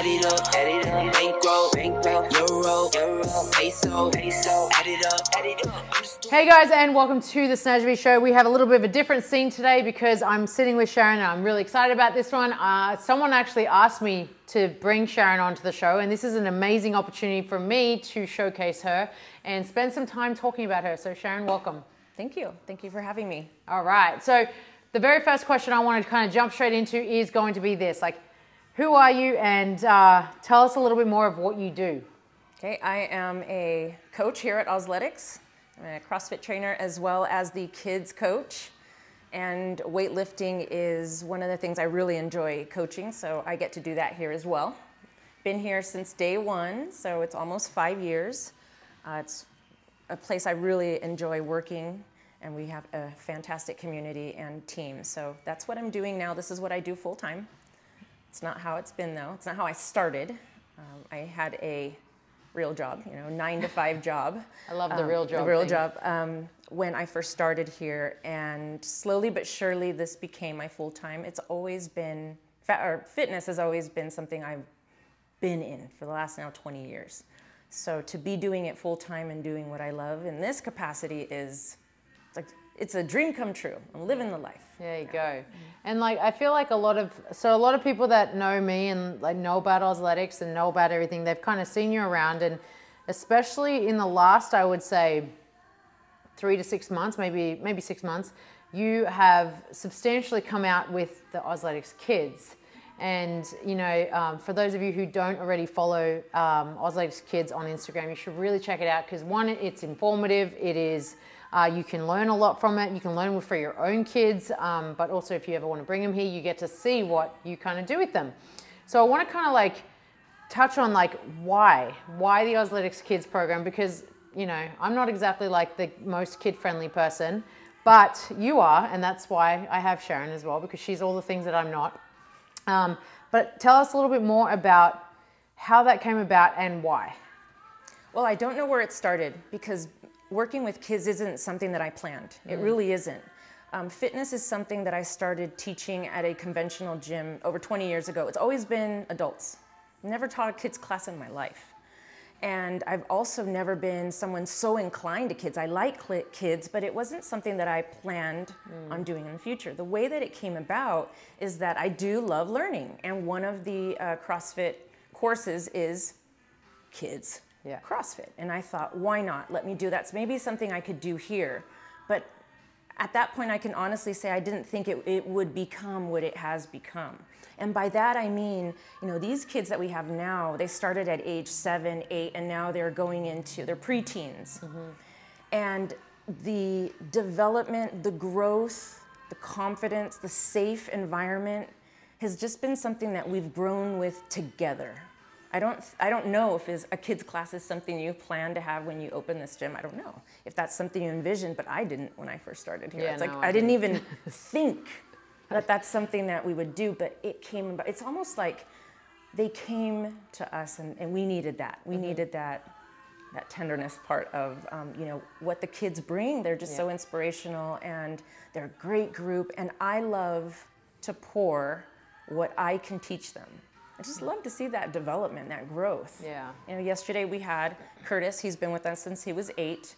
Add it up, add it up. Bankroll, bankroll. Euro, euro. Peso, peso. Add it up, add it up. Hey guys, and welcome to the Snajvi Show. We have a little bit of a different scene today because I'm sitting with Sharon and I'm really excited about this one. Uh, someone actually asked me to bring Sharon onto the show, and this is an amazing opportunity for me to showcase her and spend some time talking about her. So, Sharon, welcome. Thank you. Thank you for having me. All right. So, the very first question I wanted to kind of jump straight into is going to be this like, who are you? And uh, tell us a little bit more of what you do. Okay, I am a coach here at Osletics. I'm a CrossFit trainer as well as the kids coach. And weightlifting is one of the things I really enjoy coaching, so I get to do that here as well. Been here since day one, so it's almost five years. Uh, it's a place I really enjoy working, and we have a fantastic community and team. So that's what I'm doing now. This is what I do full time. It's not how it's been though. It's not how I started. Um, I had a real job, you know, nine to five job. I love the real job The real thing. job. Um, when I first started here, and slowly but surely, this became my full time. It's always been, or fitness has always been something I've been in for the last now 20 years. So to be doing it full time and doing what I love in this capacity is, it's like it's a dream come true. I'm living the life. There you go. And like I feel like a lot of so a lot of people that know me and like know about athletics and know about everything, they've kind of seen you around and especially in the last I would say 3 to 6 months, maybe maybe 6 months, you have substantially come out with the Osletics kids. And you know, um, for those of you who don't already follow um, Osletics Kids on Instagram, you should really check it out because one, it's informative. It is uh, you can learn a lot from it. You can learn for your own kids, um, but also if you ever want to bring them here, you get to see what you kind of do with them. So I want to kind of like touch on like why why the Osletics Kids program because you know I'm not exactly like the most kid friendly person, but you are, and that's why I have Sharon as well because she's all the things that I'm not. Um, but tell us a little bit more about how that came about and why. Well, I don't know where it started because working with kids isn't something that I planned. It really isn't. Um, fitness is something that I started teaching at a conventional gym over 20 years ago. It's always been adults. Never taught a kids class in my life. And I've also never been someone so inclined to kids. I like kids, but it wasn't something that I planned on doing in the future. The way that it came about is that I do love learning. And one of the uh, CrossFit courses is kids Yeah. CrossFit. And I thought, why not? Let me do that. So maybe something I could do here. But at that point, I can honestly say I didn't think it, it would become what it has become. And by that, I mean, you know, these kids that we have now, they started at age seven, eight, and now they're going into, they're preteens. Mm-hmm. And the development, the growth, the confidence, the safe environment has just been something that we've grown with together. I don't, I don't know if is, a kids class is something you plan to have when you open this gym. I don't know if that's something you envisioned, but I didn't when I first started here. Yeah, it's like I, I didn't even think that that's something that we would do, but it came about. It's almost like they came to us and, and we needed that. We needed that that tenderness part of um, you know what the kids bring. They're just so inspirational and they're a great group. And I love to pour what I can teach them. I just love to see that development, that growth. Yeah. You know, yesterday we had Curtis. He's been with us since he was eight,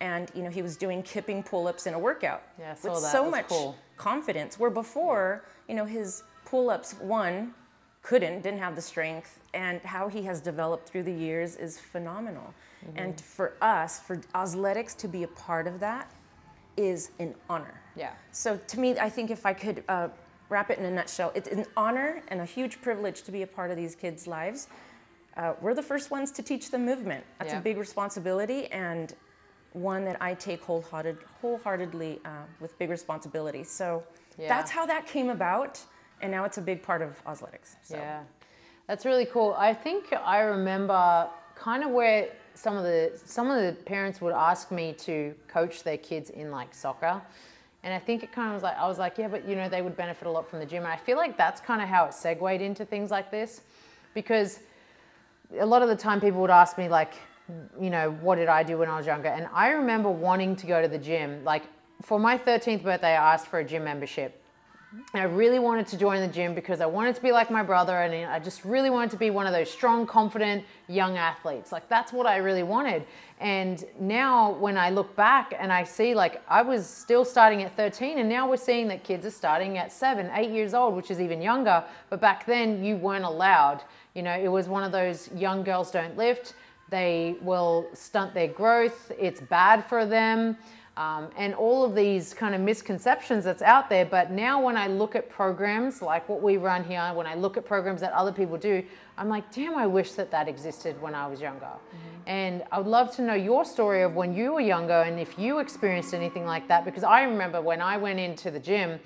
and you know he was doing kipping pull-ups in a workout Yeah, with that. so much cool. confidence. Where before, you know, his pull-ups one couldn't, didn't have the strength, and how he has developed through the years is phenomenal. Mm-hmm. And for us, for Osletics to be a part of that, is an honor. Yeah. So to me, I think if I could uh, wrap it in a nutshell, it's an honor and a huge privilege to be a part of these kids' lives. Uh, we're the first ones to teach them movement. That's Yeah. a big responsibility and one that I take wholehearted, wholeheartedly uh, with big responsibility. So Yeah. that's how that came about, and now it's a big part of Osletics. So. Yeah, that's really cool. I think I remember kind of where some of the some of the parents would ask me to coach their kids in like soccer, and I think it kind of was like I was like, yeah, but you know they would benefit a lot from the gym, and I feel like that's kind of how it segued into things like this, because a lot of the time people would ask me like you know what did i do when i was younger? And i remember wanting to go to the gym. Like for my 13th birthday i asked for a gym membership I really wanted to join the gym because I wanted to be like my brother and I just really wanted to be one of those strong, confident young athletes. Like that's what I really wanted. And now when I look back and I see like I was still starting at 13 and now we're seeing that kids are starting at 7, 8 years old, which is even younger, but back then you weren't allowed. You know, it was one of those young girls don't lift. They will stunt their growth. It's bad for them um, and all of these kind of misconceptions that's out there. But now, when I look at programs like what we run here, when I look at programs that other people do, I'm like, damn, I wish that that existed when I was younger. Mm-hmm. And I would love to know your story of when you were younger and if you experienced anything like that. Because I remember when I went into the gym,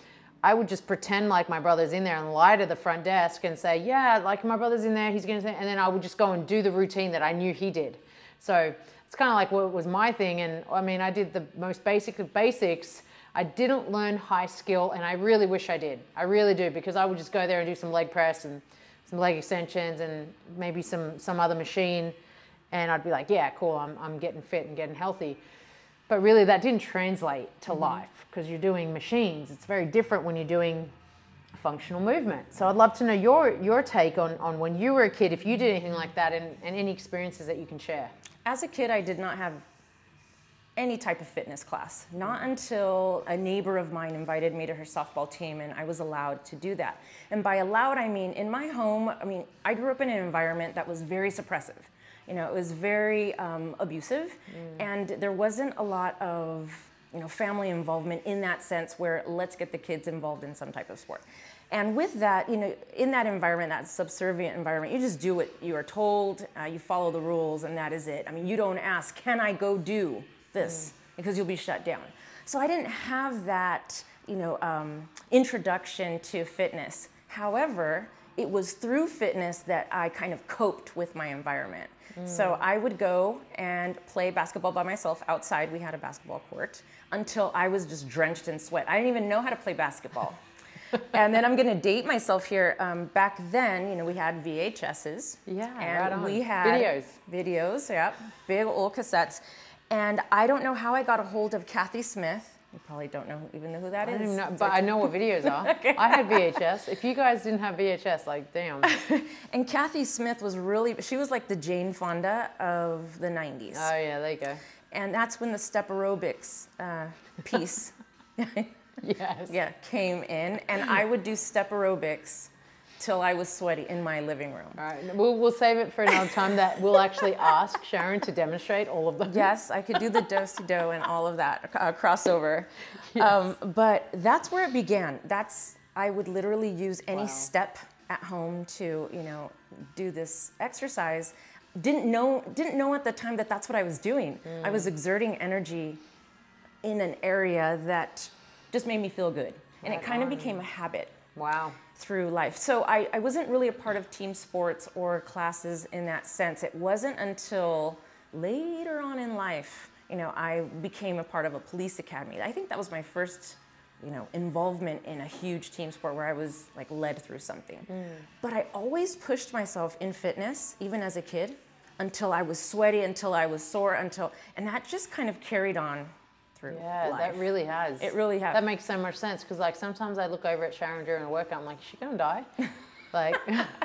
I would just pretend like my brother's in there and lie to the front desk and say, yeah, like my brother's in there, he's gonna say, and then I would just go and do the routine that I knew he did. So it's kind of like what was my thing. And I mean, I did the most basic of basics. I didn't learn high skill, and I really wish I did. I really do because I would just go there and do some leg press and some leg extensions and maybe some some other machine, and I'd be like, yeah, cool, I'm I'm getting fit and getting healthy. But really, that didn't translate to mm-hmm. life because you're doing machines. It's very different when you're doing functional movement. So I'd love to know your your take on, on when you were a kid, if you did anything like that, and, and any experiences that you can share. As a kid, I did not have any type of fitness class. Not until a neighbor of mine invited me to her softball team and I was allowed to do that. And by allowed, I mean in my home, I mean, I grew up in an environment that was very suppressive. You know, it was very um, abusive mm. and there wasn't a lot of, you know, family involvement in that sense where let's get the kids involved in some type of sport. And with that, you know, in that environment, that subservient environment, you just do what you are told, uh, you follow the rules, and that is it. I mean, you don't ask, can I go do this? Mm. Because you'll be shut down. So I didn't have that, you know, um, introduction to fitness. However, it was through fitness that I kind of coped with my environment. Mm. So I would go and play basketball by myself outside. We had a basketball court until I was just drenched in sweat. I didn't even know how to play basketball and then I'm going to date myself here. Um, back then, you know, we had VHSs. Yeah, and right we had videos. Videos, yeah, big old cassettes. And I don't know how I got a hold of Kathy Smith. You probably don't know even know who that I is. Know, but I know what videos are. okay. I had VHS. If you guys didn't have VHS, like damn. and Kathy Smith was really she was like the Jane Fonda of the 90s. Oh yeah, there you go. And that's when the step aerobics uh, piece yes. yeah, came in, and I would do step aerobics till I was sweaty in my living room. All right, we'll, we'll save it for another time that we'll actually ask Sharon to demonstrate all of them. Yes, I could do the do do and all of that uh, crossover. Yes. Um, but that's where it began. That's I would literally use any wow. step at home to you know do this exercise. Didn't know didn't know at the time that that's what I was doing. Mm. I was exerting energy in an area that just made me feel good. And right it kind of became a habit. Wow. Through life. So I, I wasn't really a part of team sports or classes in that sense. It wasn't until later on in life, you know, I became a part of a police academy. I think that was my first, you know, involvement in a huge team sport where I was like led through something. Mm. But I always pushed myself in fitness, even as a kid, until I was sweaty, until I was sore, until, and that just kind of carried on through yeah, life. that really has. It really has. That makes so much sense because like sometimes I look over at Sharon during a workout, I'm like, is she gonna die? like,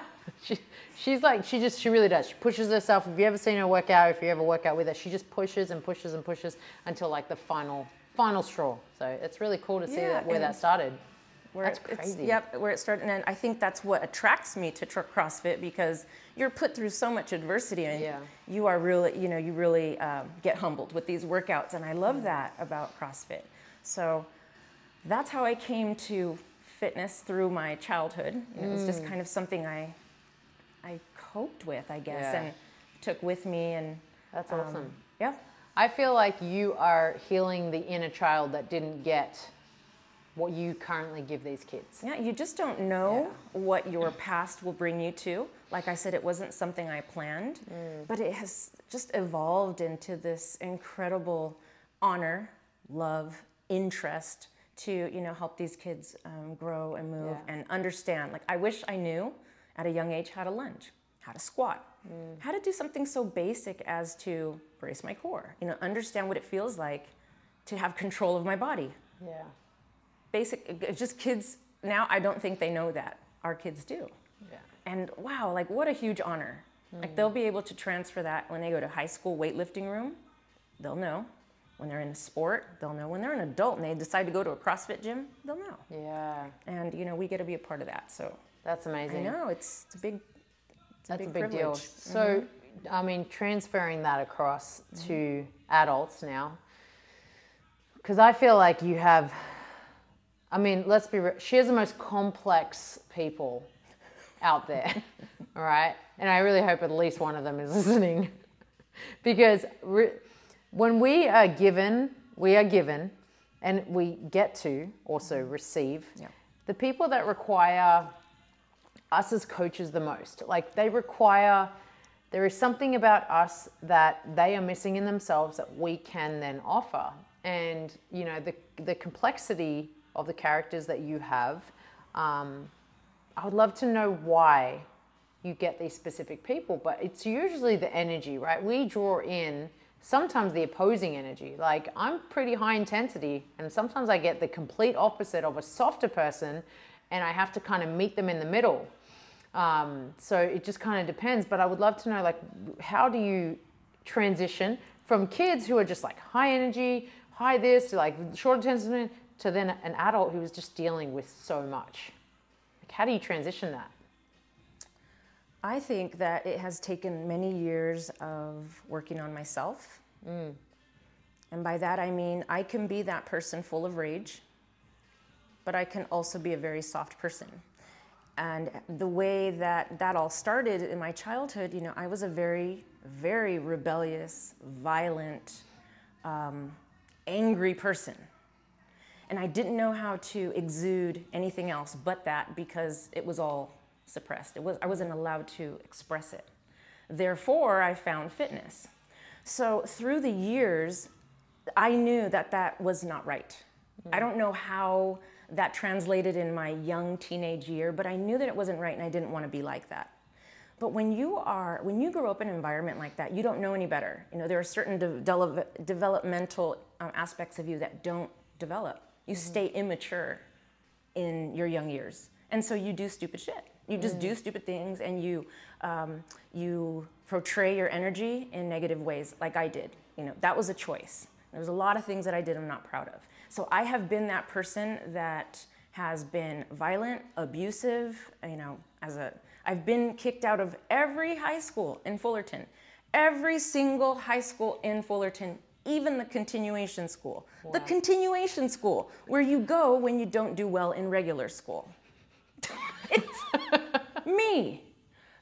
she, she's like, she just, she really does. She pushes herself. If you ever seen her work out, if you ever work out with her, she just pushes and pushes and pushes until like the final, final straw. So it's really cool to see yeah, that where that started. Where that's crazy. Yep, where it started, and I think that's what attracts me to CrossFit because you're put through so much adversity, and yeah. you are really, you know, you really um, get humbled with these workouts, and I love mm-hmm. that about CrossFit. So that's how I came to fitness through my childhood. It was just mm. kind of something I, I coped with, I guess, yeah. and took with me, and that's awesome. Um, yeah. I feel like you are healing the inner child that didn't get what you currently give these kids. Yeah, you just don't know yeah. what your past will bring you to. Like I said, it wasn't something I planned, mm. but it has just evolved into this incredible honor, love, interest to you know help these kids um, grow and move yeah. and understand. Like I wish I knew at a young age how to lunge, how to squat, mm. how to do something so basic as to brace my core. You know, understand what it feels like to have control of my body. Yeah basic, just kids now I don't think they know that. Our kids do. Yeah. And wow, like what a huge honor. Like they'll be able to transfer that when they go to high school weightlifting room, they'll know. When they're in a sport, they'll know. When they're an adult and they decide to go to a CrossFit gym, they'll know. Yeah. And you know, we get to be a part of that. So That's amazing. I know it's, it's a big it's That's a big, big deal. privilege. So, mm-hmm. I mean, transferring that across to mm-hmm. adults now, because I feel like you have, I mean, let's be real, she has the most complex people out there, all right? And I really hope at least one of them is listening. because re- when we are given, we are given, and we get to also receive, Yeah. the people that require us as coaches the most. Like they require, there is something about us that they are missing in themselves that we can then offer. And you know the the complexity of the characters that you have. Um, I would love to know why you get these specific people, but it's usually the energy, right? We draw in sometimes the opposing energy. Like I'm pretty high intensity, and sometimes I get the complete opposite of a softer person, and I have to kind of meet them in the middle. Um, so it just kind of depends. But I would love to know, like, how do you transition from kids who are just like high energy, high this, to like short attention, to then an adult who was just dealing with so much? Like, how do you transition that? I think that it has taken many years of working on myself. And by that I mean I can be that person full of rage, but I can also be a very soft person. And the way that that all started in my childhood, you know, I was a very, very rebellious, violent, um, angry person. And I didn't know how to exude anything else but that because it was all suppressed. It was, I wasn't allowed to express it. Therefore, I found fitness. So through the years, I knew that that was not right. I don't know how that translated in my young teenage year, but I knew that it wasn't right and I didn't want to be like that. But when you are, when you grow up in an environment like that, you don't know any better. You know, there are certain de- dele- developmental um, aspects of you that don't develop. You stay immature in your young years, and so you do stupid shit. You just do stupid things, and you um, you portray your energy in negative ways, like I did. You know, that was a choice. There was a lot of things that I did I'm not proud of. So I have been that person that has been violent, abusive. You know, as a I've been kicked out of every high school in Fullerton, every single high school in Fullerton, even the continuation school. The continuation school where you go when you don't do well in regular school. it's me,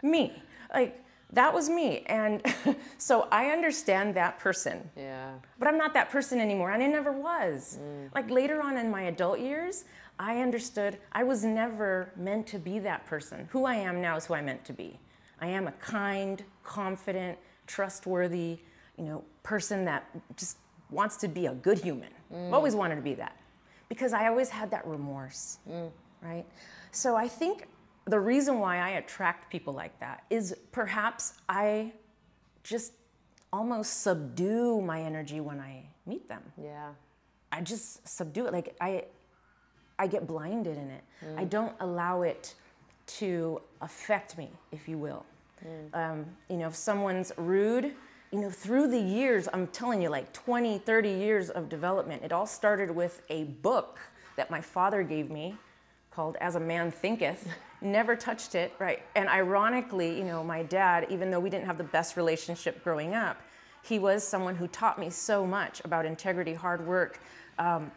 me. Like that was me, and so I understand that person. Yeah. But I'm not that person anymore, and I never was. Mm. Like later on in my adult years, I understood I was never meant to be that person. Who I am now is who I meant to be. I am a kind, confident, trustworthy, you know, person that just wants to be a good human. I've mm. always wanted to be that because I always had that remorse, mm. right? So I think the reason why I attract people like that is perhaps I just almost subdue my energy when I meet them. Yeah. I just subdue it. Like I, I get blinded in it. Mm. I don't allow it to affect me, if you will. Um, you know, if someone's rude, you know, through the years, I'm telling you, like 20, 30 years of development, it all started with a book that my father gave me called As a Man Thinketh. Never touched it, right? And ironically, you know, my dad, even though we didn't have the best relationship growing up, he was someone who taught me so much about integrity, hard work, um,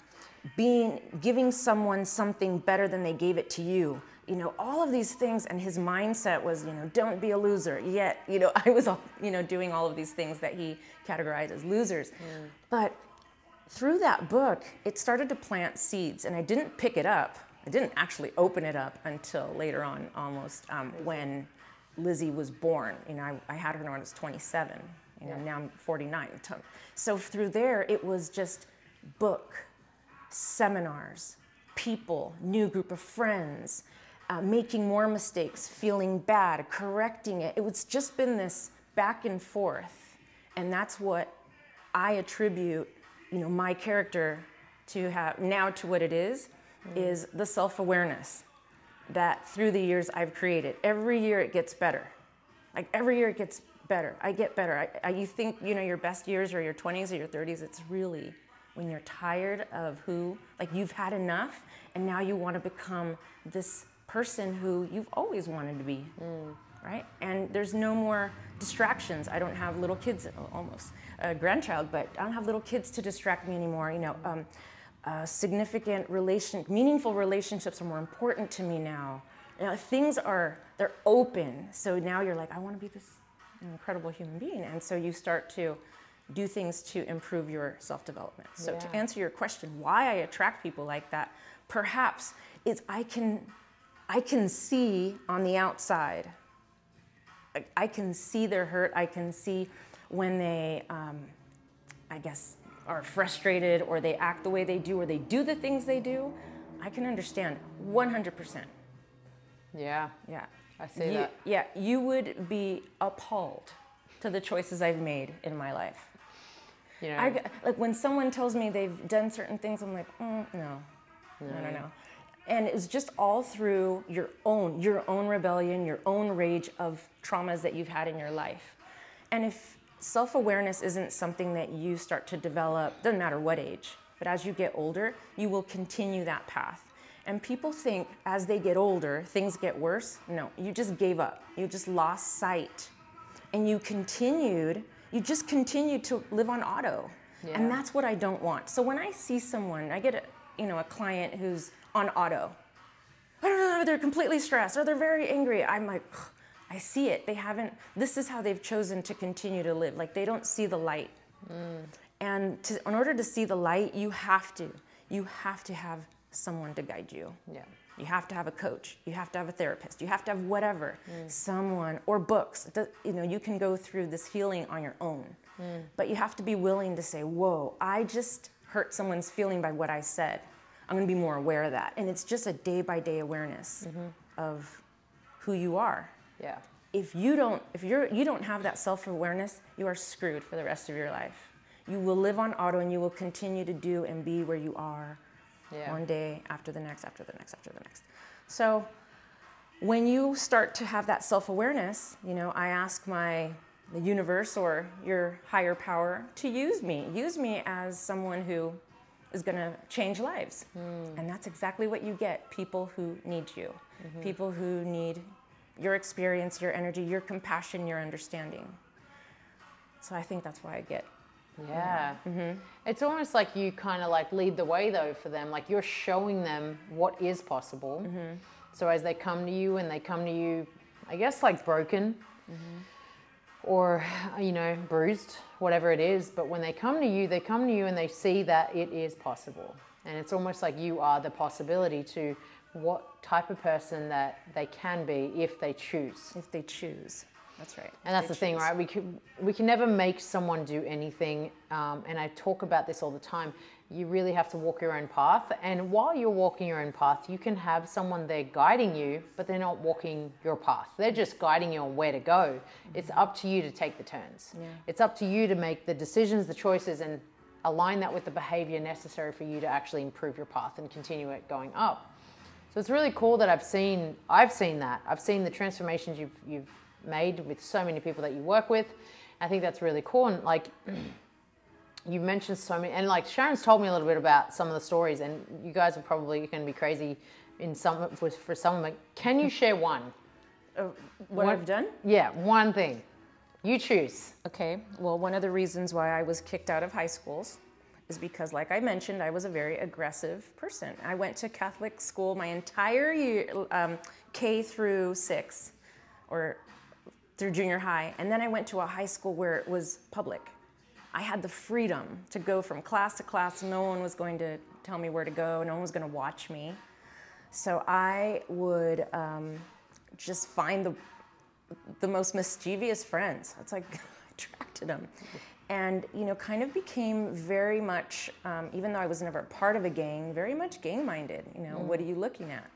being, giving someone something better than they gave it to you. You know, all of these things, and his mindset was, you know, don't be a loser. Yet, you know, I was, all, you know, doing all of these things that he categorized as losers. But through that book, it started to plant seeds, and I didn't pick it up. I didn't actually open it up until later on, almost um, when Lizzie was born. You know, I, I had her when I was 27. You know, now I'm 49. So through there, it was just book, seminars, people, new group of friends, uh, making more mistakes, feeling bad, correcting it. It was just been this back and forth, and that's what I attribute, you know, my character to have now to what it is is the self awareness that through the years I've created. Every year it gets better. Like every year it gets better. I get better. I, I, you think you know your best years are your 20s or your 30s. It's really when you're tired of who, like you've had enough, and now you want to become this person who you've always wanted to be, mm. right? And there's no more distractions. I don't have little kids, almost a grandchild, but I don't have little kids to distract me anymore. You know, um, uh, significant relation, meaningful relationships are more important to me now. You know, things are they're open. So now you're like, I want to be this incredible human being, and so you start to do things to improve your self-development. So yeah. to answer your question, why I attract people like that, perhaps is I can I can see on the outside. I, I can see their hurt. I can see when they, um, I guess, are frustrated or they act the way they do or they do the things they do. I can understand 100%. Yeah. Yeah. I see you, that. Yeah, you would be appalled to the choices I've made in my life. You know, I, like when someone tells me they've done certain things, I'm like, mm, no, no, no, no. And it's just all through your own, your own rebellion, your own rage of traumas that you've had in your life. And if self-awareness isn't something that you start to develop, doesn't matter what age, but as you get older, you will continue that path. And people think as they get older, things get worse. No, you just gave up. You just lost sight. And you continued, you just continued to live on auto. Yeah. And that's what I don't want. So when I see someone, I get a, you know, a client who's on auto. I don't know, they're completely stressed or they're very angry. I'm like, I see it. They haven't, this is how they've chosen to continue to live. Like they don't see the light. Mm. And to, in order to see the light, you have to, you have to have someone to guide you. Yeah. You have to have a coach. You have to have a therapist. You have to have whatever, mm. someone or books. You know, you can go through this healing on your own, mm. but you have to be willing to say, "Whoa, I just hurt someone's feeling by what I said. I'm going to be more aware of that." And it's just a day by day awareness mm-hmm. of who you are. Yeah. If you don't, if you're, you don't have that self awareness, you are screwed for the rest of your life. You will live on auto, and you will continue to do and be where you are yeah. one day after the next, after the next, after the next. So when you start to have that self-awareness, you know, I ask my the universe or your higher power to use me. Use me as someone who is going to change lives. Mm. And that's exactly what you get people who need you, mm-hmm. people who need your experience, your energy, your compassion, your understanding. So I think that's why I get yeah. Mm-hmm. It's almost like you kind of like lead the way though for them. Like you're showing them what is possible. Mm-hmm. So as they come to you and they come to you, I guess like broken mm-hmm. Or, you know, bruised, whatever it is. But when they come to you, they come to you and they see that it is possible. And it's almost like you are the possibility to what type of person that they can be if they choose. If they choose. That's right. And that's they the thing, right? We can we can never make someone do anything. Um, and I talk about this all the time. You really have to walk your own path. And while you're walking your own path, you can have someone there guiding you, but they're not walking your path. They're just guiding you on where to go. Mm-hmm. It's up to you to take the turns. Yeah. It's up to you to make the decisions, the choices, and align that with the behavior necessary for you to actually improve your path and continue it going up. So it's really cool that I've seen I've seen that. I've seen the transformations you've you've made with so many people that you work with. I think that's really cool. And like you mentioned so many, and like Sharon's told me a little bit about some of the stories, and you guys are probably going to be crazy in some for, for some of them. Can you share one? Uh, what, what I've done? Yeah, one thing. You choose. Okay. Well, one of the reasons why I was kicked out of high schools is because, like I mentioned, I was a very aggressive person. I went to Catholic school my entire year, um, K through six, or through junior high. And then I went to a high school where it was public. I had the freedom to go from class to class. No one was going to tell me where to go, no one was going to watch me. So I would um, just find the, the most mischievous friends. It's like I attracted them. And, you know, kind of became very much, um, even though I was never part of a gang, very much gang minded. You know, mm. what are you looking at?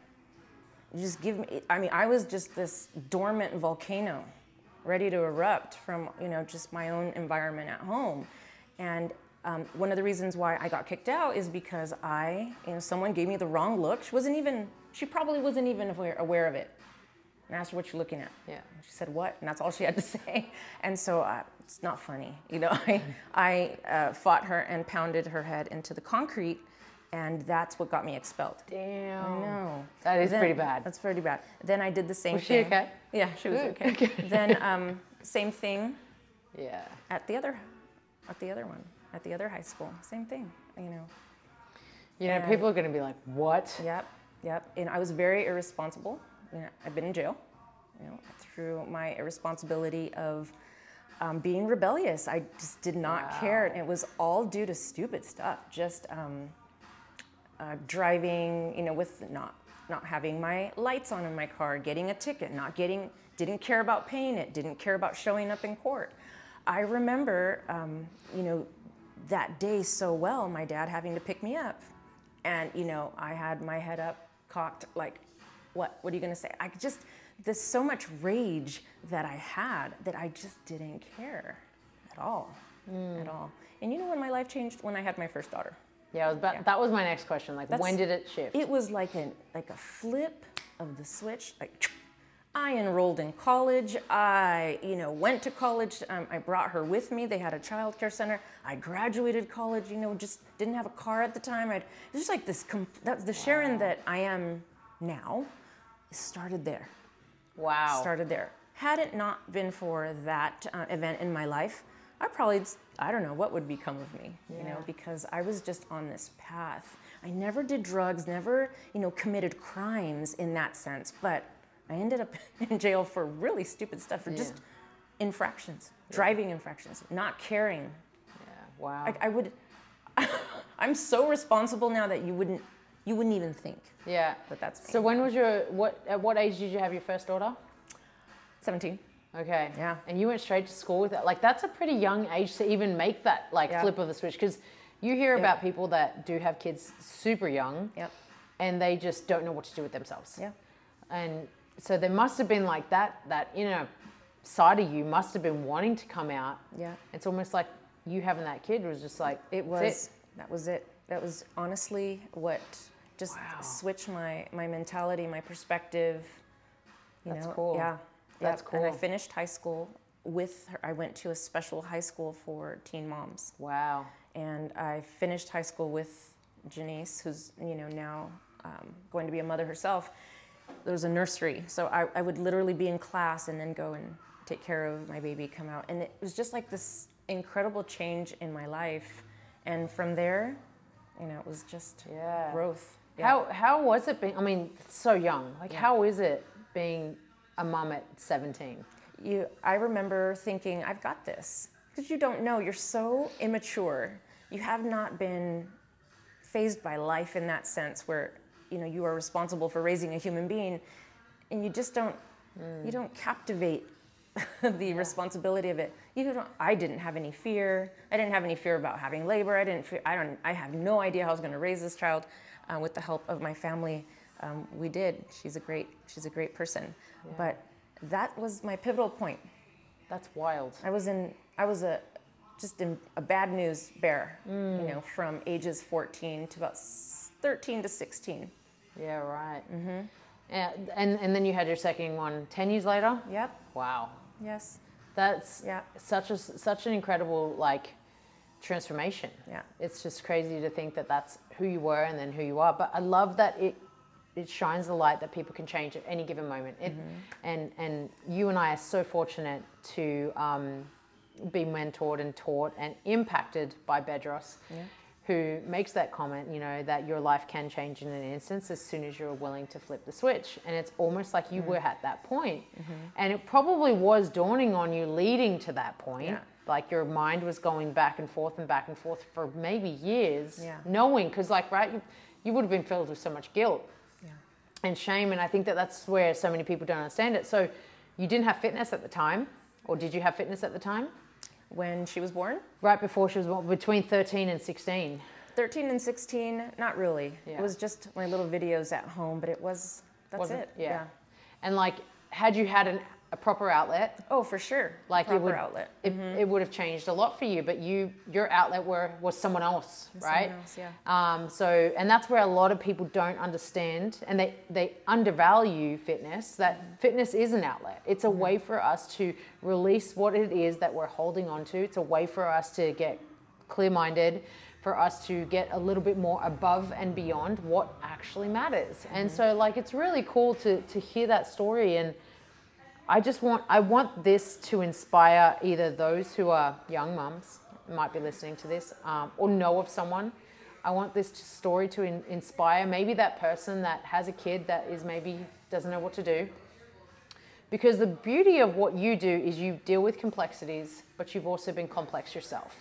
You just give me, I mean, I was just this dormant volcano ready to erupt from you know just my own environment at home and Um, one of the reasons why I got kicked out is because I, you know, someone gave me the wrong look. She wasn't even, she probably wasn't even aware, aware of it. And I asked her what you're looking at. Yeah. She said, what? And that's all she had to say. And so uh, it's not funny. You know, I, I uh, fought her and pounded her head into the concrete, and that's what got me expelled. Damn. I know. That is Then- pretty bad. That's pretty bad. Then I did the same Was she thing. okay? Yeah, she was Good. okay. then um, same thing Yeah. at the other, at the other one, at the other high school. Same thing. You know. You know, And- people are going to be like, what? Yep, yep. And I was very irresponsible. You know, I've been in jail, you know, through my irresponsibility of um, being rebellious. I just did not care, and it was all due to stupid stuff. Just um, uh, driving, you know, with not not having my lights on in my car, getting a ticket, not getting, didn't care about paying it, didn't care about showing up in court. I remember, um, you know, that day so well, my dad having to pick me up. And, you know, I had my head up, cocked, like, what? What are you gonna say? I just, there's so much rage that I had that I just didn't care at all, at all. And you know when my life changed? When I had my first daughter. Yeah, I was about, that was my next question. Like, when did it shift? It was like a like a flip of the switch. Like I enrolled in college. I you know went to college. Um, I brought her with me. They had a child care center. I graduated college. You know, just didn't have a car at the time. It was just like this. Com- that's the Sharon that I am now. Started there wow. started there. Had it not been for that uh, event in my life, I probably, I don't know what would become of me, you know, because I was just on this path. I never did drugs, never, you know, committed crimes in that sense, but I ended up in jail for really stupid stuff, for just infractions, driving infractions, not caring. Yeah, wow. Like I would, I'm so responsible now that you wouldn't, you wouldn't even think. yeah. But that's me. So when was your, what, at what age did you have your first daughter? 17. Okay. Yeah. And you went straight to school with that. Like that's a pretty young age to even make that like Yeah. flip of the switch because you hear about people that do have kids super young Yep. and they just don't know what to do with themselves. Yeah. And so there must have been like that that inner side of you must have been wanting to come out. Yeah. It's almost like you having that kid was just like It was. That was it. That was honestly what just Wow. switched my my mentality, my perspective. You That's know, cool. Yeah, That's Yep. And I finished high school with her. I went to a special high school for teen moms, Wow. and I finished high school with Janice, who's you know now um, going to be a mother herself. There was a nursery, so I, I would literally be in class and then go and take care of my baby, come out, and it was just like this incredible change in my life. And from there, you know, it was just Yeah. growth. Yeah. How how was it being? I mean, so young. Like, how is it being a mom at seventeen? you i remember thinking i've got this. Because you don't know you're so immature. You have not been phased by life in that sense where you know you are responsible for raising a human being and you just don't you don't captivate the responsibility of it. You don't i didn't have any fear. I didn't have any fear about having labor. I didn't fear, i don't i have no idea how i was going to raise this child uh, with the help of my family um, we did she's a great she's a great person but that was my pivotal point That's wild. I was in, I was a, just in a bad news bear, Mm. you know, from ages 14 to about 13 to 16. Yeah, right. Mm-hmm. Yeah, and and then you had your second one 10 years later. Yep. Wow, Yes. that's Yeah. such a such an incredible like transformation. Yeah. it's just crazy to think that that's who you were and then who you are. But I love that it it shines the light that people can change at any given moment. It, mm-hmm. And and you and I are so fortunate to um, be mentored and taught and impacted by Bedros. Who makes that comment, you know, that your life can change in an instance as soon as you're willing to flip the switch. And it's almost like you mm-hmm. were at that point. Mm-hmm. And it probably was dawning on you leading to that point. Yeah. Like your mind was going back and forth and back and forth for maybe years, Yeah. knowing, because, like, right, you, you would have been filled with so much guilt Yeah. And shame. And I think that that's where so many people don't understand it. So you didn't have fitness at the time, or did you have fitness at the time? When she was born, Right before she was born, between 13 and 16. 13 and 16, not really. Yeah. It was just my little videos at home, but it was, that's wasn't it. Yeah. And like, had you had an a proper outlet, Oh, for sure. like Proper it would outlet. It, it would have changed a lot for you. But you, your outlet were was someone else, right? else, yeah. Um, so, and that's where a lot of people don't understand, and they they undervalue fitness. That fitness is an outlet. It's a Mm-hmm. way for us to release what it is that we're holding on to. It's a way for us to get clear-minded. For us to get a little bit more above and beyond what actually matters. And Mm-hmm. so, like, it's really cool to, to hear that story. And I just want I want this to inspire either those who are young mums might be listening to this um, or know of someone. I want this to- story to in, inspire maybe that person that has a kid that is maybe doesn't know what to do. Because the beauty of what you do is you deal with complexities, but you've also been complex yourself.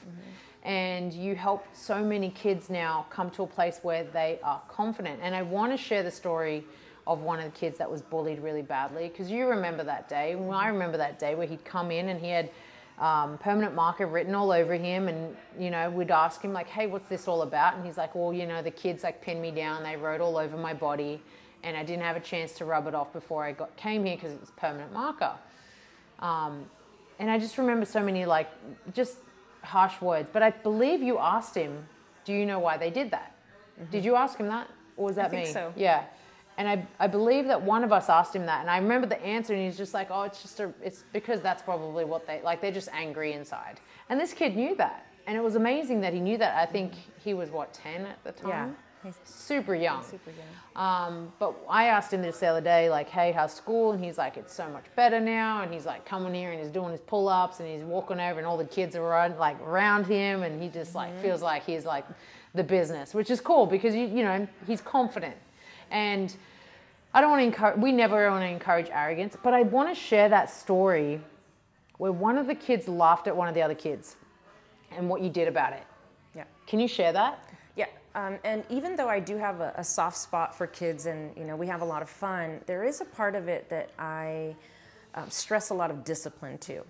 And you help so many kids now come to a place where they are confident. And I want to share the story of one of the kids that was bullied really badly because you remember that day. Well, I remember that day where he'd come in and he had um, permanent marker written all over him, and you know we'd ask him like, "Hey, what's this all about?" And he's like, "Well, you know, the kids like pinned me down. They wrote all over my body, and I didn't have a chance to rub it off before I got came here because it was permanent marker." Um, and I just remember so many like just harsh words. But I believe you asked him, "Do you know why they did that?" Did you ask him that, or was that think me? so. Yeah. And I, I believe that one of us asked him that, and I remember the answer, and he's just like, "Oh, it's just a, it's because that's probably what they like. They're just angry inside." And this kid knew that, and it was amazing that he knew that. I think he was what ten at the time. Yeah. He's Super young. super young. Um, but I asked him this the other day, like, hey, how's school? And he's like, it's so much better now. And he's like coming here and he's doing his pull ups and he's walking over and all the kids are around, like around him. And he just like feels like he's like the business, which is cool because, you, you know, he's confident. And I don't want to encourage, we never want to encourage arrogance, but I want to share that story where one of the kids laughed at one of the other kids and what you did about it. Yeah. Can you share that? Yeah, um, and even though I do have a, a soft spot for kids, and you know we have a lot of fun, there is a part of it that I um, stress a lot of discipline to.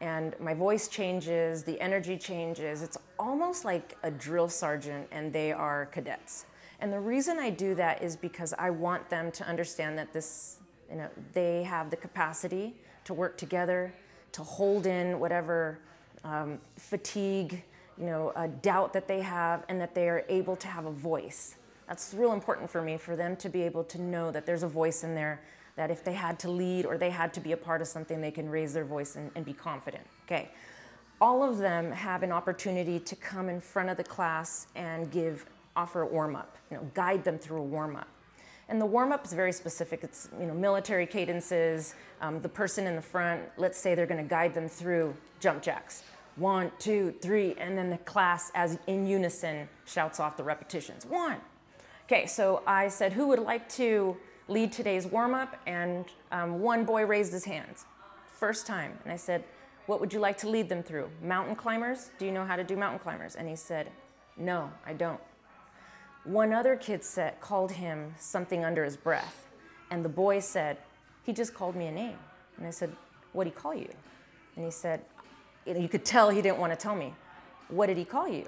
And my voice changes, the energy changes. It's almost like a drill sergeant, and they are cadets. And the reason I do that is because I want them to understand that this, you know, they have the capacity to work together, to hold in whatever um, fatigue, you know, doubt that they have, and that they are able to have a voice. That's real important for me, for them to be able to know that there's a voice in there, that if they had to lead or they had to be a part of something, they can raise their voice and, and be confident. Okay. All of them have an opportunity to come in front of the class and give, offer a warm up, you know, guide them through a warm up. And the warm up is very specific. It's you know military cadences. Um, the person in the front, let's say they're going to guide them through jump jacks. One, two, three, and then the class, as in unison, shouts off the repetitions. One. Okay, so I said, who would like to lead today's warm up? And um, one boy raised his hands, first time. And I said, what would you like to lead them through? Mountain climbers? Do you know how to do mountain climbers? And he said, no, I don't. One other kid said, called him something under his breath. And the boy said, he just called me a name. And I said, what'd he call you? And he said, you know, you could tell he didn't want to tell me. What did he call you?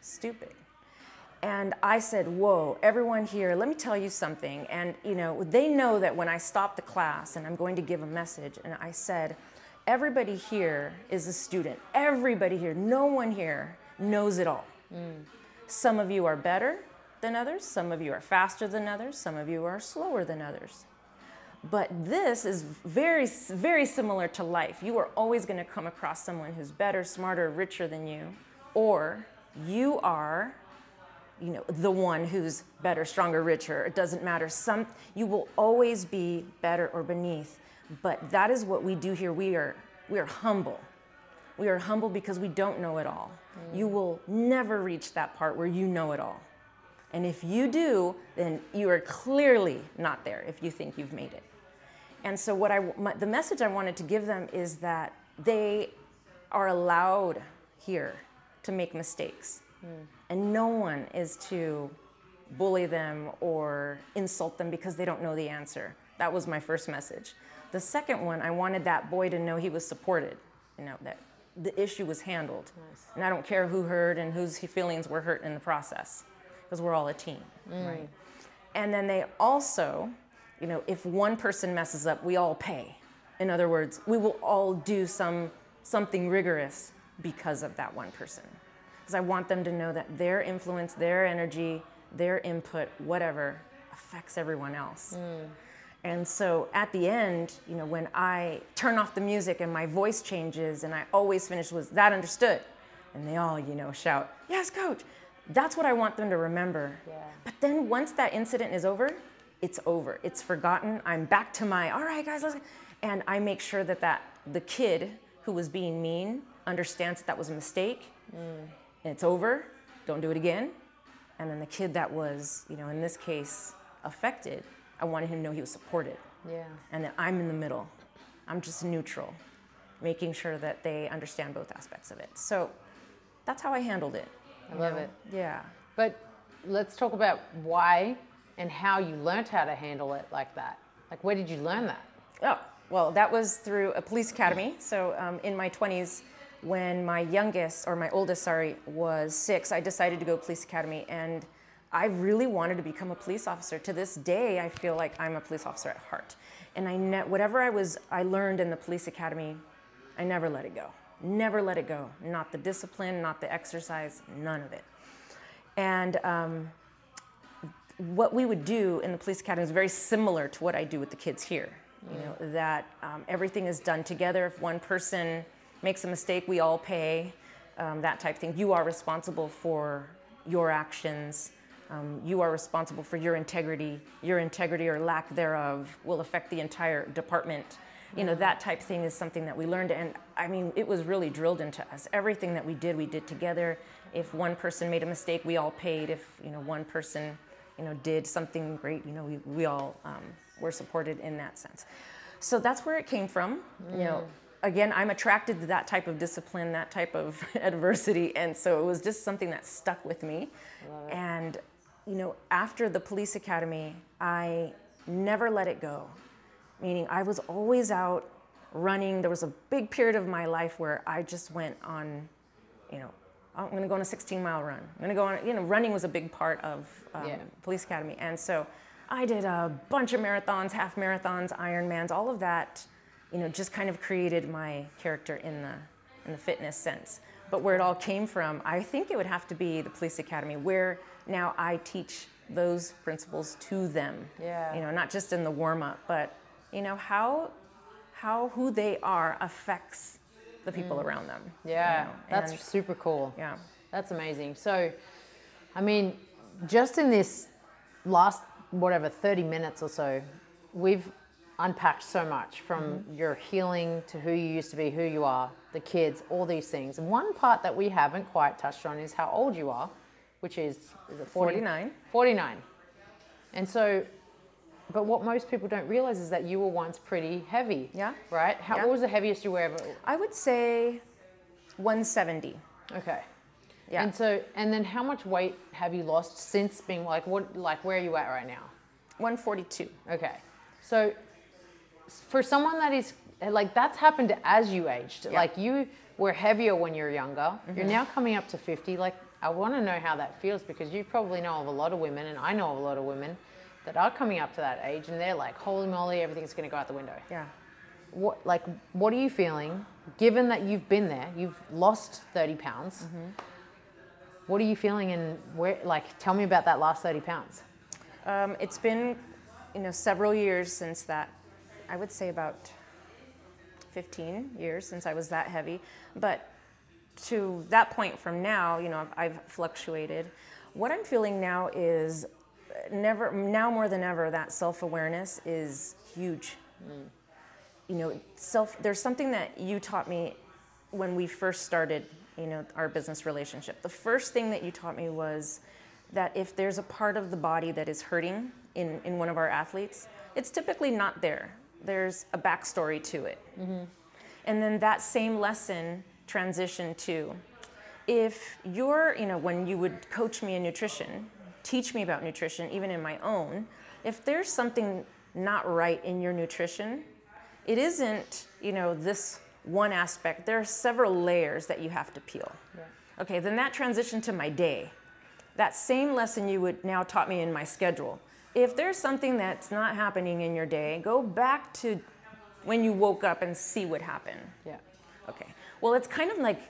Stupid. And I said, Whoa, everyone here, let me tell you something. And, you know, they know that when I stop the class and I'm going to give a message, and I said, Everybody here is a student. Everybody here, no one here knows it all. Mm. Some of you are better than others, some of you are faster than others, some of you are slower than others. But this is very, very similar to life. You are always going to come across someone who's better, smarter, richer than you, or you are, you know, the one who's better, stronger, richer. It doesn't matter. Some you will always be better or beneath. But that is what we do here. We are we are humble. We are humble because we don't know it all. You will never reach that part where you know it all. And if you do, then you are clearly not there if you think you've made it. And so, what I, my, the message I wanted to give them is that they are allowed here to make mistakes. Hmm. And no one is to bully them or insult them because they don't know the answer. That was my first message. The second one, I wanted that boy to know he was supported, you know, that the issue was handled. And I don't care who hurt and whose feelings were hurt in the process, because we're all a team, mm. right? And then they also, you know, if one person messes up, we all pay. In other words, we will all do some something rigorous because of that one person. Because I want them to know that their influence, their energy, their input, whatever, affects everyone else. Mm. And so at the end, you know, when I turn off the music and my voice changes and I always finish with that understood. And they all, you know, shout, yes, coach. That's what I want them to remember. Yeah. But then once that incident is over, it's over. It's forgotten. I'm back to my, all right, guys, let's, and I make sure that, that the kid who was being mean understands that that was a mistake and it's over. Don't do it again. And then the kid that was, you know, in this case, affected, I wanted him to know he was supported Yeah. and that I'm in the middle. I'm just neutral, making sure that they understand both aspects of it. So that's how I handled it. I love it. Yeah. But let's talk about why and how you learned how to handle it like that. Like, where did you learn that? Oh, well, that was through a police academy. So um, in my 20s, when my youngest, or my oldest, sorry, was six, I decided to go police academy. And I really wanted to become a police officer. To this day, I feel like I'm a police officer at heart. And I ne- whatever I was, I learned in the police academy, I never let it go. Never let it go. Not the discipline, not the exercise, none of it. And um, what we would do in the police academy is very similar to what I do with the kids here. You know that um, everything is done together. If one person makes a mistake, we all pay. Um, that type of thing. You are responsible for your actions. Um, you are responsible for your integrity. Your integrity or lack thereof will affect the entire department. You know that type thing is something that we learned, and I mean it was really drilled into us. Everything that we did, we did together. If one person made a mistake, we all paid. If you know one person you know, did something great, you know, we, we all um, were supported in that sense. So that's where it came from. You know, again, I'm attracted to that type of discipline, that type of adversity, and so it was just something that stuck with me. And you know, after the police academy, I never let it go. Meaning, I was always out running. There was a big period of my life where I just went on, you know, I'm going to go on a 16 mile run. I'm going to go on, you know, running was a big part of um, Yeah. police academy. And so I did a bunch of marathons, half marathons, Ironmans, all of that, you know, just kind of created my character in the, in the fitness sense. But where it all came from, I think it would have to be the police academy, where now I teach those principles to them. Yeah. You know, not just in the warm up, but, you know, how, how who they are affects the people around them. you Mm. Yeah, know, that's and- super cool. yeah. That's amazing. So, I mean, just in this last, whatever, 30 minutes or so, we've unpacked so much from Mm-hmm. your healing to who you used to be, who you are, the kids, all these things. And one part that we haven't quite touched on is how old you are, which is, is it 40? 49. 49. And so, but what most people don't realize is that you were once pretty heavy. Yeah. Right? How, Yeah. What was the heaviest you were ever? I would say 170. Okay. Yeah. And so, and then how much weight have you lost since being like what, like where are you at right now? 142. Okay. So, for someone that is like that's happened as you aged. Yeah. Like you were heavier when you were younger. Mm. You're Mm-hmm. now coming up to 50. Like I want to know how that feels because you probably know of a lot of women, and I know of a lot of women that are coming up to that age, and they're like, "Holy moly, everything's going to go out the window." Yeah. What like what are you feeling? Given that you've been there, you've lost 30 pounds. What are you feeling, and where? Like, tell me about that last 30 pounds. Um, it's been, you know, several years since that. I would say about 15 years since I was that heavy. But to that point from now, you know, I've, I've fluctuated. What I'm feeling now is never, now more than ever, that self awareness is huge. You know, self, there's something that you taught me when we first started, you know, our business relationship. The first thing that you taught me was that if there's a part of the body that is hurting in, in one of our athletes, it's typically not there. There's a backstory to it. And then that same lesson transitioned to if you're, you know, when you would coach me in nutrition, teach me about nutrition, even in my own, if there's something not right in your nutrition, it isn't, you know, this one aspect. There are several layers that you have to peel. Okay, then that transition to my day. That same lesson you would now taught me in my schedule. If there's something that's not happening in your day, go back to when you woke up and see what happened. Yeah. Okay. Well, it's kind of like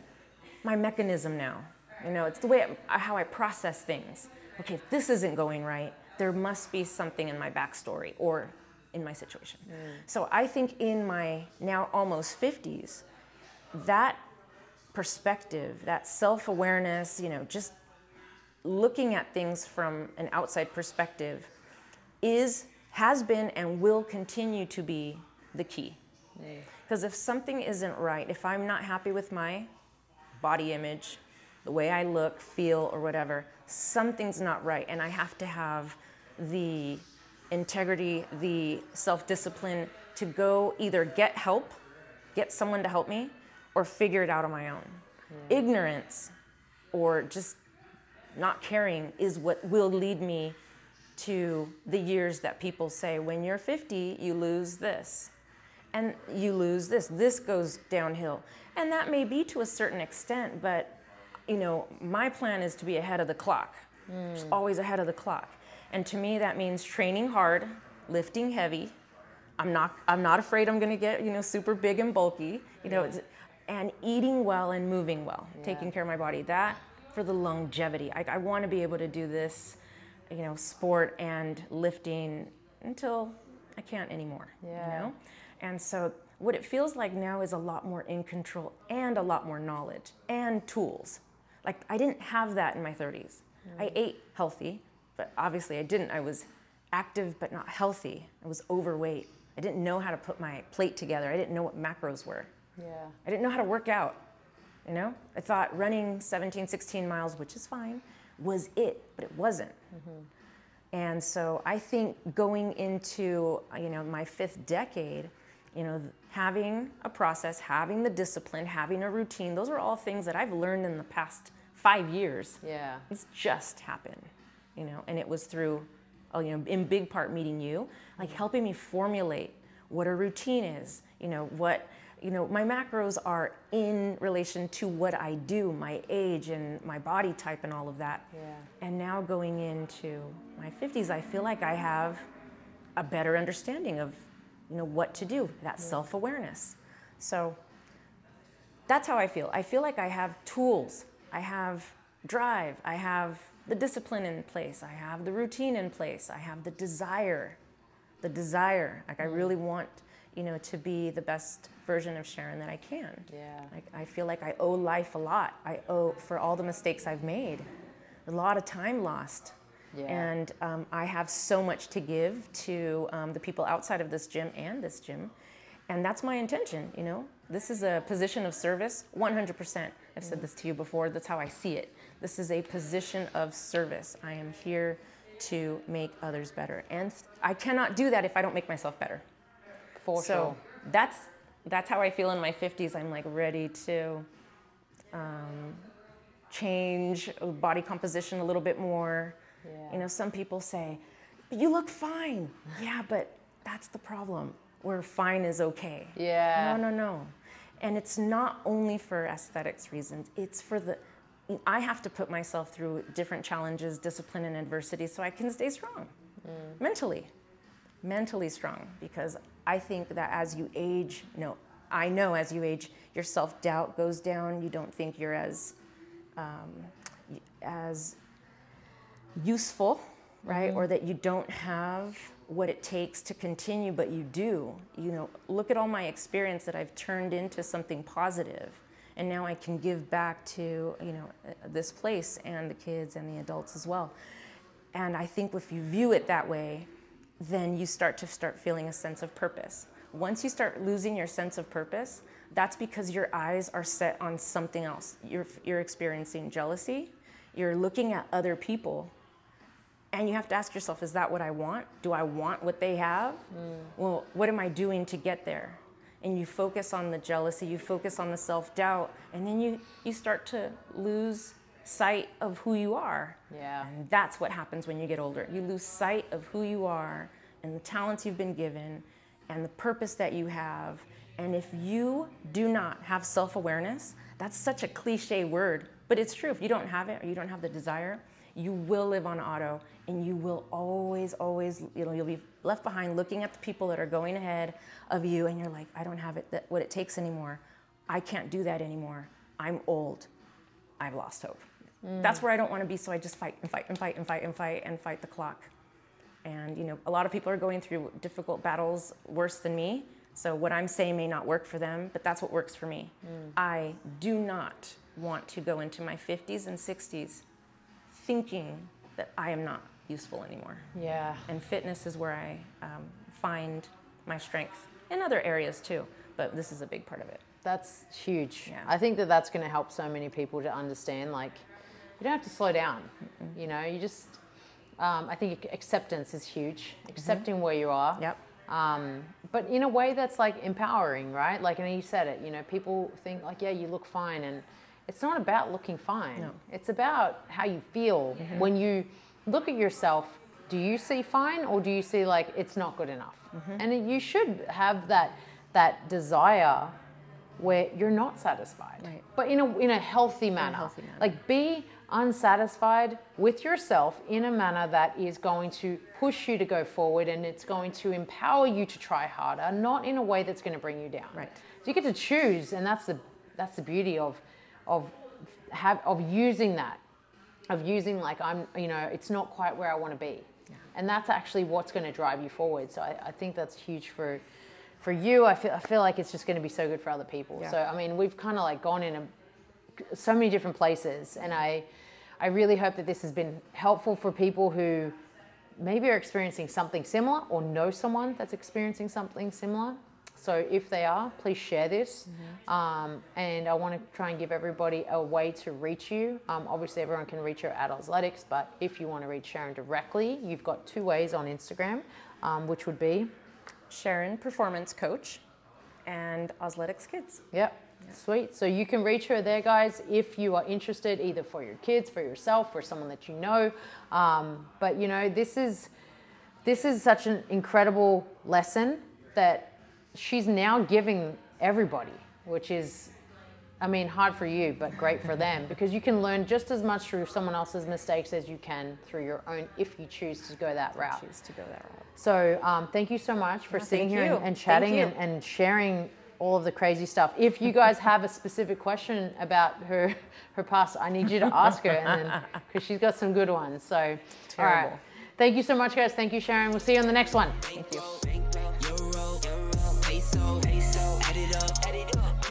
my mechanism now. You know, it's the way I, how I process things. Okay, if this isn't going right, there must be something in my backstory or in my situation. Mm. So I think in my now almost 50s, that perspective, that self awareness, you know, just looking at things from an outside perspective is, has been, and will continue to be the key. Because if something isn't right, if I'm not happy with my body image, the way I look, feel, or whatever, something's not right. And I have to have the integrity, the self discipline to go either get help, get someone to help me, or figure it out on my own. Ignorance or just not caring is what will lead me to the years that people say when you're 50, you lose this and you lose this. This goes downhill. And that may be to a certain extent, but you know, my plan is to be ahead of the clock. Just hmm. always ahead of the clock. And to me that means training hard, lifting heavy. I'm not I'm not afraid I'm going to get, you know, super big and bulky, you know, it's- and eating well and moving well, taking care of my body. That for the longevity. I, I want to be able to do this, you know, sport and lifting until I can't anymore. Yeah. You know? And so what it feels like now is a lot more in control and a lot more knowledge and tools. Like I didn't have that in my 30s. I mm. ate healthy, but obviously I didn't. I was active but not healthy. I was overweight. I didn't know how to put my plate together. I didn't know what macros were. Yeah. I didn't know how to work out. You know, I thought running 17, 16 miles, which is fine, was it, but it wasn't. Mm-hmm. And so I think going into you know my fifth decade, you know, having a process, having the discipline, having a routine, those are all things that I've learned in the past five years. Yeah. It's just happened, you know, and it was through, oh, you know, in big part meeting you, like helping me formulate what a routine is, you know, what, you know, my macros are in relation to what I do, my age and my body type and all of that. Yeah. And now going into my 50s, I feel like I have a better understanding of, you know, what to do, that self-awareness. So that's how I feel. I feel like I have tools. I have drive. I have the discipline in place. I have the routine in place. I have the desire. The desire. Like I mm-hmm. really want, you know, to be the best version of Sharon that I can. Yeah. Like I feel like I owe life a lot. I owe for all the mistakes I've made, a lot of time lost. Yeah. And um, I have so much to give to um, the people outside of this gym and this gym. And that's my intention, you know. This is a position of service, 100%. I've said this to you before, that's how I see it. This is a position of service. I am here to make others better. And I cannot do that if I don't make myself better. For so sure. that's that's how I feel in my 50s. I'm like ready to um, change body composition a little bit more. Yeah. You know, some people say, "You look fine." yeah, but that's the problem. Where fine is okay. Yeah. No, no, no. And it's not only for aesthetics reasons. It's for the I have to put myself through different challenges, discipline, and adversity so I can stay strong mentally mentally strong because I think that as you age, no, I know as you age, your self doubt goes down. You don't think you're as um, as useful, right? Or that you don't have what it takes to continue, but you do. You know, look at all my experience that I've turned into something positive, and now I can give back to you know uh, this place and the kids and the adults as well. And I think if you view it that way, then you start to start feeling a sense of purpose. Once you start losing your sense of purpose, that's because your eyes are set on something else. You're, you're experiencing jealousy, you're looking at other people, and you have to ask yourself, is that what I want? Do I want what they have? Mm. Well, what am I doing to get there? And you focus on the jealousy, you focus on the self doubt, and then you, you start to lose sight of who you are. Yeah. And that's what happens when you get older. You lose sight of who you are and the talents you've been given and the purpose that you have. And if you do not have self awareness, that's such a cliche word, but it's true. If you don't have it or you don't have the desire, you will live on auto and you will always always you know you'll be left behind looking at the people that are going ahead of you and you're like i don't have it that, what it takes anymore. I can't do that anymore. I'm old. I've lost hope. Mm. That's where i don't want to be so i just fight and fight and fight and fight and fight and fight the clock. And you know a lot of people are going through difficult battles worse than me so what i'm saying may not work for them but that's what works for me. Mm. I do not want to go into my 50s and 60s thinking that i am not useful anymore Yeah. and fitness is where i um, find my strength in other areas too but this is a big part of it That's huge. Yeah. I think that that's going to help so many people to understand like you don't have to slow down. You know, you just um, I think acceptance is huge. Accepting where you are. Yep. Um, but in a way that's like empowering, right? Like, and you said it. You know, people think like, yeah, you look fine, and it's not about looking fine. No. It's about how you feel mm-hmm. when you look at yourself. Do you see fine, or do you see like it's not good enough? Mm-hmm. And you should have that that desire where you're not satisfied, Right. but in a in a healthy manner. healthy manner. Like be unsatisfied with yourself in a manner that is going to push you to go forward and it's going to empower you to try harder, not in a way that's going to bring you down. Right. So you get to choose, and that's the that's the beauty of of have of using that, of using like I'm you know it's not quite where I want to be, and that's actually what's going to drive you forward. So I, I think that's huge for for you. I feel I feel like it's just going to be so good for other people. Yeah. So I mean we've kind of like gone in a so many different places and I I really hope that this has been helpful for people who maybe are experiencing something similar or know someone that's experiencing something similar. So if they are, please share this. Um, and I want to try and give everybody a way to reach you. Um, obviously, everyone can reach her at Athletics, but if you want to reach Sharon directly, you've got two ways on Instagram, um, which would be, sharon performance coach and athletics kids yep, sweet. So you can reach her there, guys, if you are interested, either for your kids, for yourself, for someone that you know. Um, but you know, this is this is such an incredible lesson that she's now giving everybody, which is, I mean, hard for you, but great for them because you can learn just as much through someone else's mistakes as you can through your own if you choose to go that route. choose to go that route So um, thank you so much for Yeah, sitting here and, and chatting and, and sharing all of the crazy stuff. If you guys have a specific question about her her past, I need you to ask her, and because she's got some good ones. So all right, thank you so much, guys. Thank you, Sharon. We'll see you on the next one. thank you so